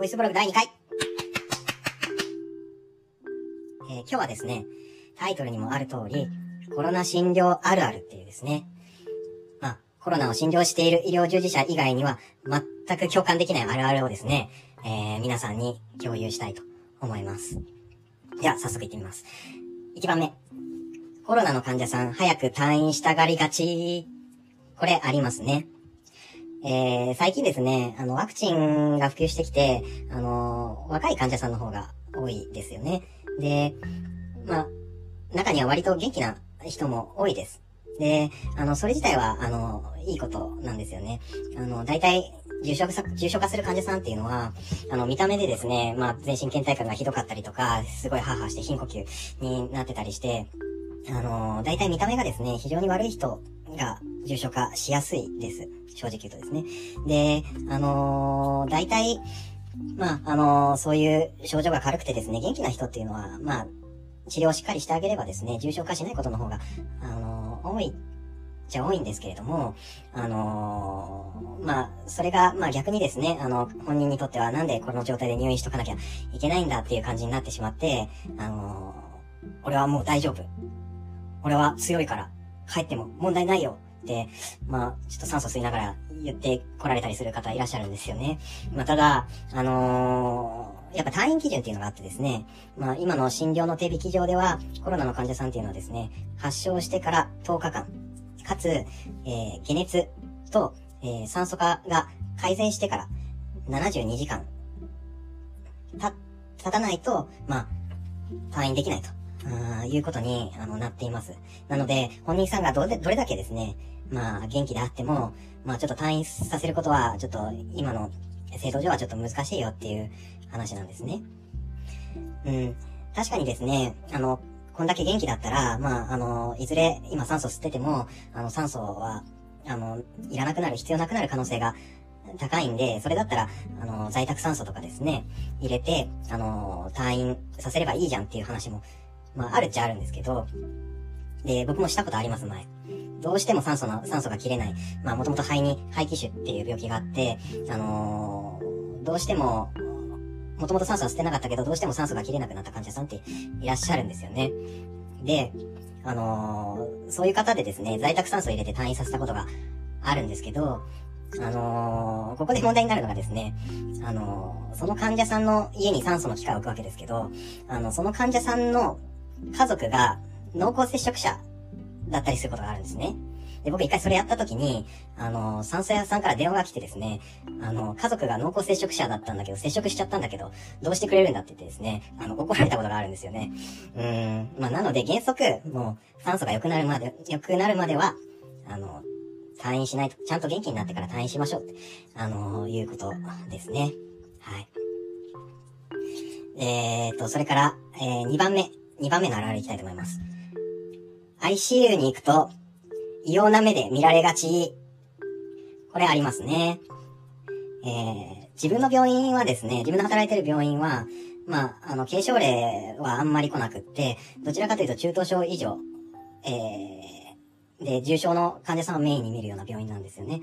ボイスブログ第2回えー今日はですね、タイトルにもある通り、コロナ診療あるあるっていうですね、まあ、コロナを診療している医療従事者以外には全く共感できないあるあるをですね、えー皆さんに共有したいと思います。では、早速行ってみます。1番目。コロナの患者さん、早く退院したがりがち。これありますね。えー、最近ですね、あの、ワクチンが普及してきて、あの、若い患者さんの方が多いですよね。で、まあ、中には割と元気な人も多いです。で、あの、それ自体は、あの、いいことなんですよね。あの、大体、重症化、重症化する患者さんっていうのは、あの、見た目でですね、まあ、全身倦怠感がひどかったりとか、すごいハーハーして貧呼吸になってたりして、あの、大体見た目がですね、非常に悪い人が重症化しやすいです。正直言うとですね。で、あの大体、まあ、あのそういう症状が軽くてですね、元気な人っていうのは、まあ、治療をしっかりしてあげればですね、重症化しないことの方が、あの多いじゃ多いんですけれども、あのまあ、それが、まあ逆にですね、あの、本人にとってはなんでこの状態で入院しとかなきゃいけないんだっていう感じになってしまって、あの俺はもう大丈夫。俺は強いから、帰っても問題ないよって、まあ、ちょっと酸素吸いながら言って来られたりする方いらっしゃるんですよね。まあ、ただ、あのーやっぱ退院基準っていうのがあってですね、まあ、今の診療の手引き上では、コロナの患者さんっていうのはですね、発症してから10日間、かつ、えー、解熱と、えー酸素化が改善してから72時間、た、経たないと、まあ、退院できないと。あいうことに、あの、なっています。なので、本人さんがどれ、どれだけですね、まあ、元気であっても、まあ、ちょっと退院させることは、ちょっと、今の制度上はちょっと難しいよっていう話なんですね。うん。確かにですね、あの、こんだけ元気だったら、まあ、あの、いずれ、今酸素吸ってても、あの、酸素は、あの、いらなくなる、必要なくなる可能性が高いんで、それだったら、あの、在宅酸素とかですね、入れて、あの、退院させればいいじゃんっていう話も、まあ、あるっちゃあるんですけど、で、僕もしたことあります、前。どうしても酸素の、酸素が切れない。まあ、もともと肺に、肺気腫っていう病気があって、あのーどうしても、もともと酸素は吸ってなかったけど、どうしても酸素が切れなくなった患者さんっていらっしゃるんですよね。で、あのーそういう方でですね、在宅酸素を入れて退院させたことがあるんですけど、あのーここで問題になるのがですね、あのーその患者さんの家に酸素の機械を置くわけですけど、あの、その患者さんの家族が濃厚接触者だったりすることがあるんですね。で、僕一回それやった時に、あの、酸素屋さんから電話が来てですね、あの、家族が濃厚接触者だったんだけど、接触しちゃったんだけど、どうしてくれるんだって言ってですね、あの、怒られたことがあるんですよね。うん、まあ、なので原則、もう、酸素が良くなるまで、良くなるまでは、あの、退院しないと、ちゃんと元気になってから退院しましょうって、あのいうことですね。はい。えーと、それから、えー、2番目、2番目のあるあるいきたいと思います。ICU に行くと、異様な目で見られがち。これありますね。えー、自分の病院はですね、自分の働いてる病院は、まあ、あの、軽症例はあんまり来なくって、どちらかというと中等症以上、えー、で、重症の患者さんをメインに見るような病院なんですよね。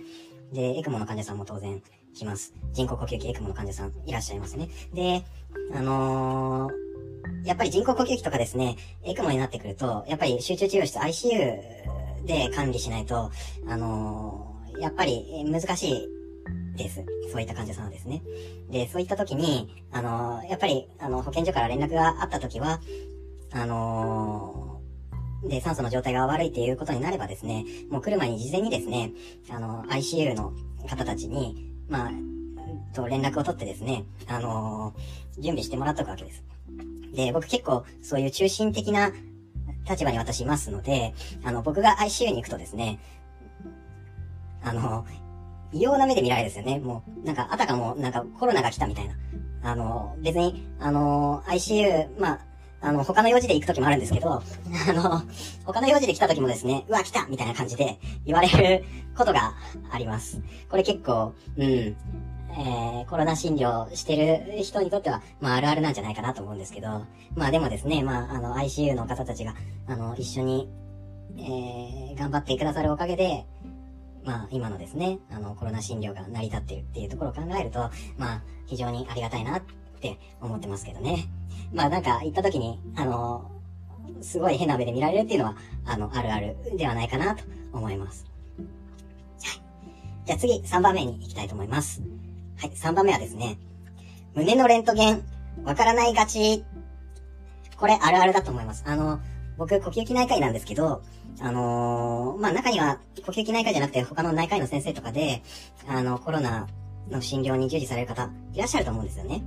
で、エクモの患者さんも当然来ます。人工呼吸器エクモの患者さんいらっしゃいますね。で、あのーやっぱり人工呼吸器とかですね、エクモになってくると、やっぱり集中治療室 ICU で管理しないと、あのーやっぱり難しいです。そういった患者さんはですね。で、そういった時に、あのーやっぱり、あの、保健所から連絡があった時は、あのーで、酸素の状態が悪いっていうことになればですね、もう来る前に事前にですね、あの、ICU の方たちに、まあ、と連絡を取ってですね、あのー準備してもらっとくわけです。で、僕結構そういう中心的な立場に私いますので、あの、僕が ICU に行くとですね、あの、異様な目で見られるんですよね。もう、なんか、あたかも、なんかコロナが来たみたいな。あの、別に、あの、ICU、まあ、あの、他の用事で行く時もあるんですけど、あの、他の用事で来た時もですね、うわ、来たみたいな感じで言われることがあります。これ結構、うん、えー、コロナ診療してる人にとっては、まあ、あるあるなんじゃないかなと思うんですけど、まあでもですね、まあ、あの、ICU の方たちが、あの、一緒に、えー、頑張ってくださるおかげで、まあ、今のですね、あの、コロナ診療が成り立ってるっていうところを考えると、まあ、非常にありがたいなって思ってますけどね。まあ、なんか、行った時に、あの、すごい変な目で見られるっていうのは、あの、あるあるではないかなと思います。はい。じゃあ次、3番目に行きたいと思います。はい、3番目はですね、胸のレントゲン、わからないがち。これあるあるだと思います。あの、僕、呼吸器内科医なんですけど、あのー、まあ、中には、呼吸器内科じゃなくて他の内科医の先生とかで、あの、コロナの診療に従事される方、いらっしゃると思うんですよね。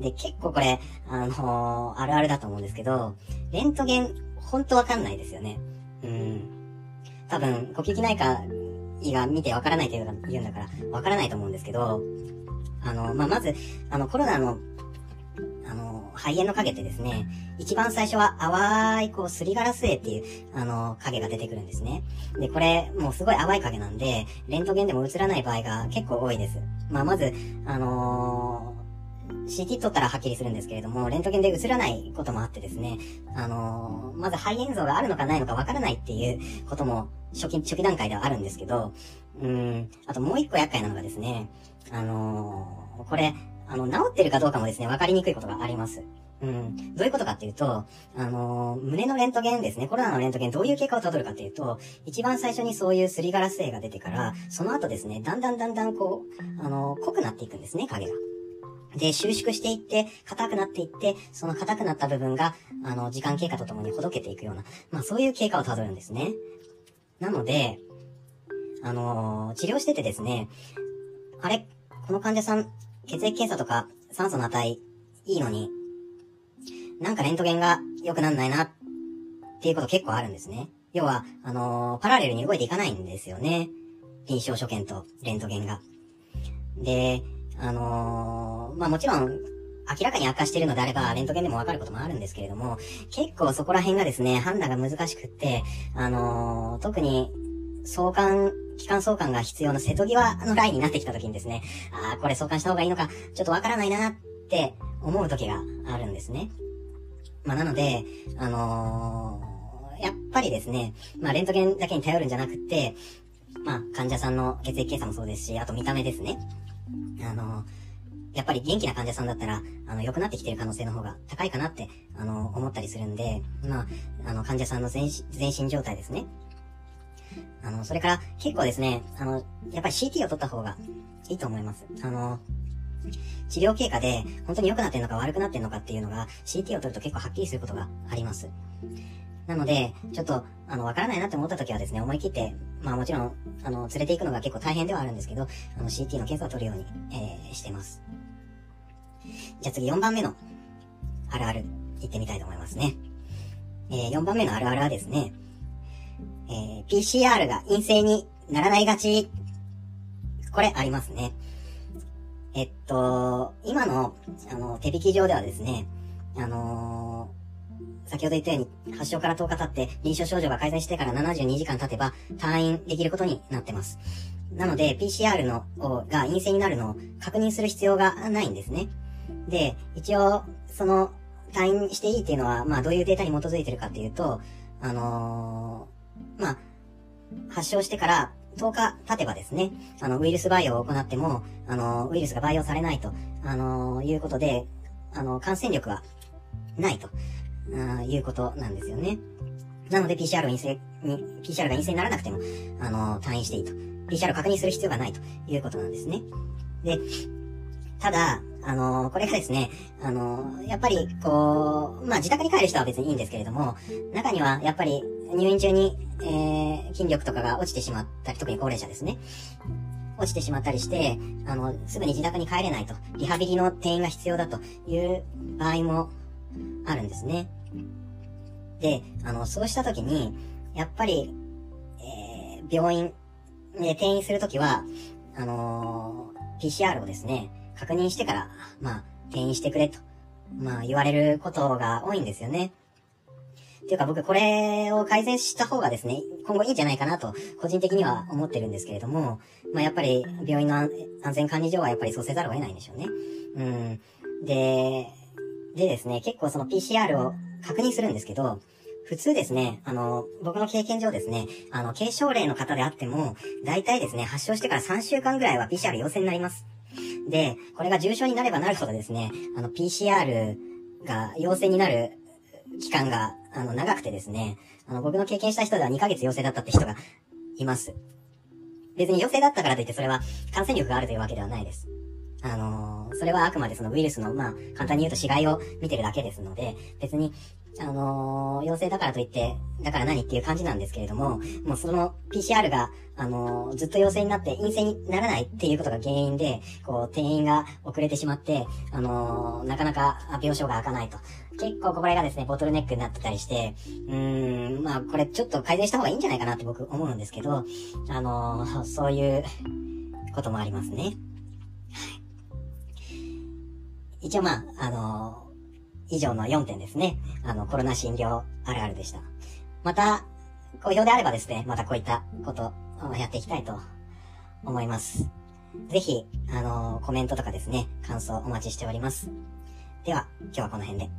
で、結構これ、あのー、あるあるだと思うんですけど、レントゲン、ほんとわかんないですよね。うん。多分、呼吸器内科医が見てわからないと言うんだから、わからないと思うんですけど、あの、まあ、まず、あの、コロナのあの、肺炎の影ってですね、一番最初は淡い、こう、すりガラス絵っていう、あの、影が出てくるんですね。で、これ、もうすごい淡い影なんで、レントゲンでも映らない場合が結構多いです。まあ、まず、あのー、CT 撮ったらはっきりするんですけれども、レントゲンで映らないこともあってですね、あのー、まず肺炎像があるのかないのかわからないっていうことも初期、初期段階ではあるんですけど、うん、あともう一個厄介なのがですね、あのー、これ、あの、治ってるかどうかもですね、わかりにくいことがあります。うん。どういうことかっていうと、あのー、胸のレントゲンですね、コロナのレントゲンどういう結果をたどるかっていうと、一番最初にそういうすりガラス影が出てから、その後ですね、だんだんだんだんこう、あのー、濃くなっていくんですね、影が。で、収縮していって、硬くなっていって、その硬くなった部分が、あの、時間経過とともにほどけていくような、まあそういう経過をたどるんですね。なので、あのー、治療しててですね、あれ、この患者さん、血液検査とか酸素の値いいのに、なんかレントゲンが良くなんないなっていうこと結構あるんですね。要は、あのー、パラレルに動いていかないんですよね。臨床所見とレントゲンが。で、あのー、まあ、もちろん、明らかに悪化しているのであれば、レントゲンでもわかることもあるんですけれども、結構そこら辺がですね、判断が難しくって、あのー、特に、相関機関相関が必要な瀬戸際のラインになってきた時にですね、ああ、これ相関した方がいいのか、ちょっとわからないなって思う時があるんですね。まあ、なので、あのー、やっぱりですね、まあ、レントゲンだけに頼るんじゃなくって、まあ、患者さんの血液検査もそうですし、あと見た目ですね。あの、やっぱり元気な患者さんだったら、あの、良くなってきてる可能性の方が高いかなって、あの、思ったりするんで、まあ、あの、患者さんの全身状態ですね。あの、それから結構ですね、あの、やっぱり CT を取った方がいいと思います。あの、治療経過で本当に良くなってんのか悪くなってんのかっていうのが CT を取ると結構はっきりすることがあります。なので、ちょっと、あの、わからないなって思った時はですね、思い切って、まあもちろん、あの、連れて行くのが結構大変ではあるんですけど、あの、CT の検査を取るように、えー、してます。じゃあ次4番目の、あるある、行ってみたいと思いますね。えー、4番目のあるあるはですね、えー、PCR が陰性にならないがち。これありますね。えっと、今の、あの、手引き上ではですね、あのー、先ほど言ったように、発症から10日経って臨床症状が改善してから72時間経てば退院できることになってます。なので、PCR の、が陰性になるのを確認する必要がないんですね。で、一応、その、退院していいっていうのは、まあ、どういうデータに基づいてるかっていうと、あのまあ、発症してから10日経てばですね、あの、ウイルス培養を行っても、あの、ウイルスが培養されないと、あの、いうことで、あの、感染力はないと、あいうことなんですよね。なので PCR 陰性に、PCR が陰性にならなくても、あの、退院していいと。PCR を確認する必要がないということなんですね。で、ただ、あのこれがですね、あのやっぱり、こう、まあ、自宅に帰る人は別にいいんですけれども、中には、やっぱり、入院中に、えー、筋力とかが落ちてしまったり、特に高齢者ですね。落ちてしまったりして、あの、すぐに自宅に帰れないと、リハビリの転院が必要だという場合もあるんですね。で、あの、そうした時に、やっぱり、えー、病院で転院するときは、あのー、PCR をですね、確認してから、まあ、転院してくれと、まあ、言われることが多いんですよね。っていうか僕これを改善した方がですね、今後いいんじゃないかなと、個人的には思ってるんですけれども、まあやっぱり病院の安全管理上はやっぱりそうせざるを得ないんでしょうね。うん。で、でですね、結構その PCR を確認するんですけど、普通ですね、あの、僕の経験上ですね、あの、軽症例の方であっても、大体ですね、発症してから3週間ぐらいは PCR 陽性になります。で、これが重症になればなるほどですね、あの、PCR が陽性になる期間が、あの、長くてですね、あの、僕の経験した人では2ヶ月陽性だったって人がいます。別に陽性だったからといってそれは感染力があるというわけではないです。あのー、それはあくまでそのウイルスの、まあ、簡単に言うと死骸を見てるだけですので、別に、あのー、陽性だからといって、だから何っていう感じなんですけれども、もうその PCR が、あのー、ずっと陽性になって陰性にならないっていうことが原因で、こう、転院が遅れてしまって、あのなかなか病床が開かないと。結構これがですね、ボトルネックになってたりして、うーん、まあ、これちょっと改善した方がいいんじゃないかなって僕思うんですけど、あのそういうこともありますね。一応まあ、あのー、以上の4点ですね。あの、コロナ診療あるあるでした。また、好評であればですね、またこういったことをやっていきたいと思います。ぜひ、あのー、コメントとかですね、感想お待ちしております。では、今日はこの辺で。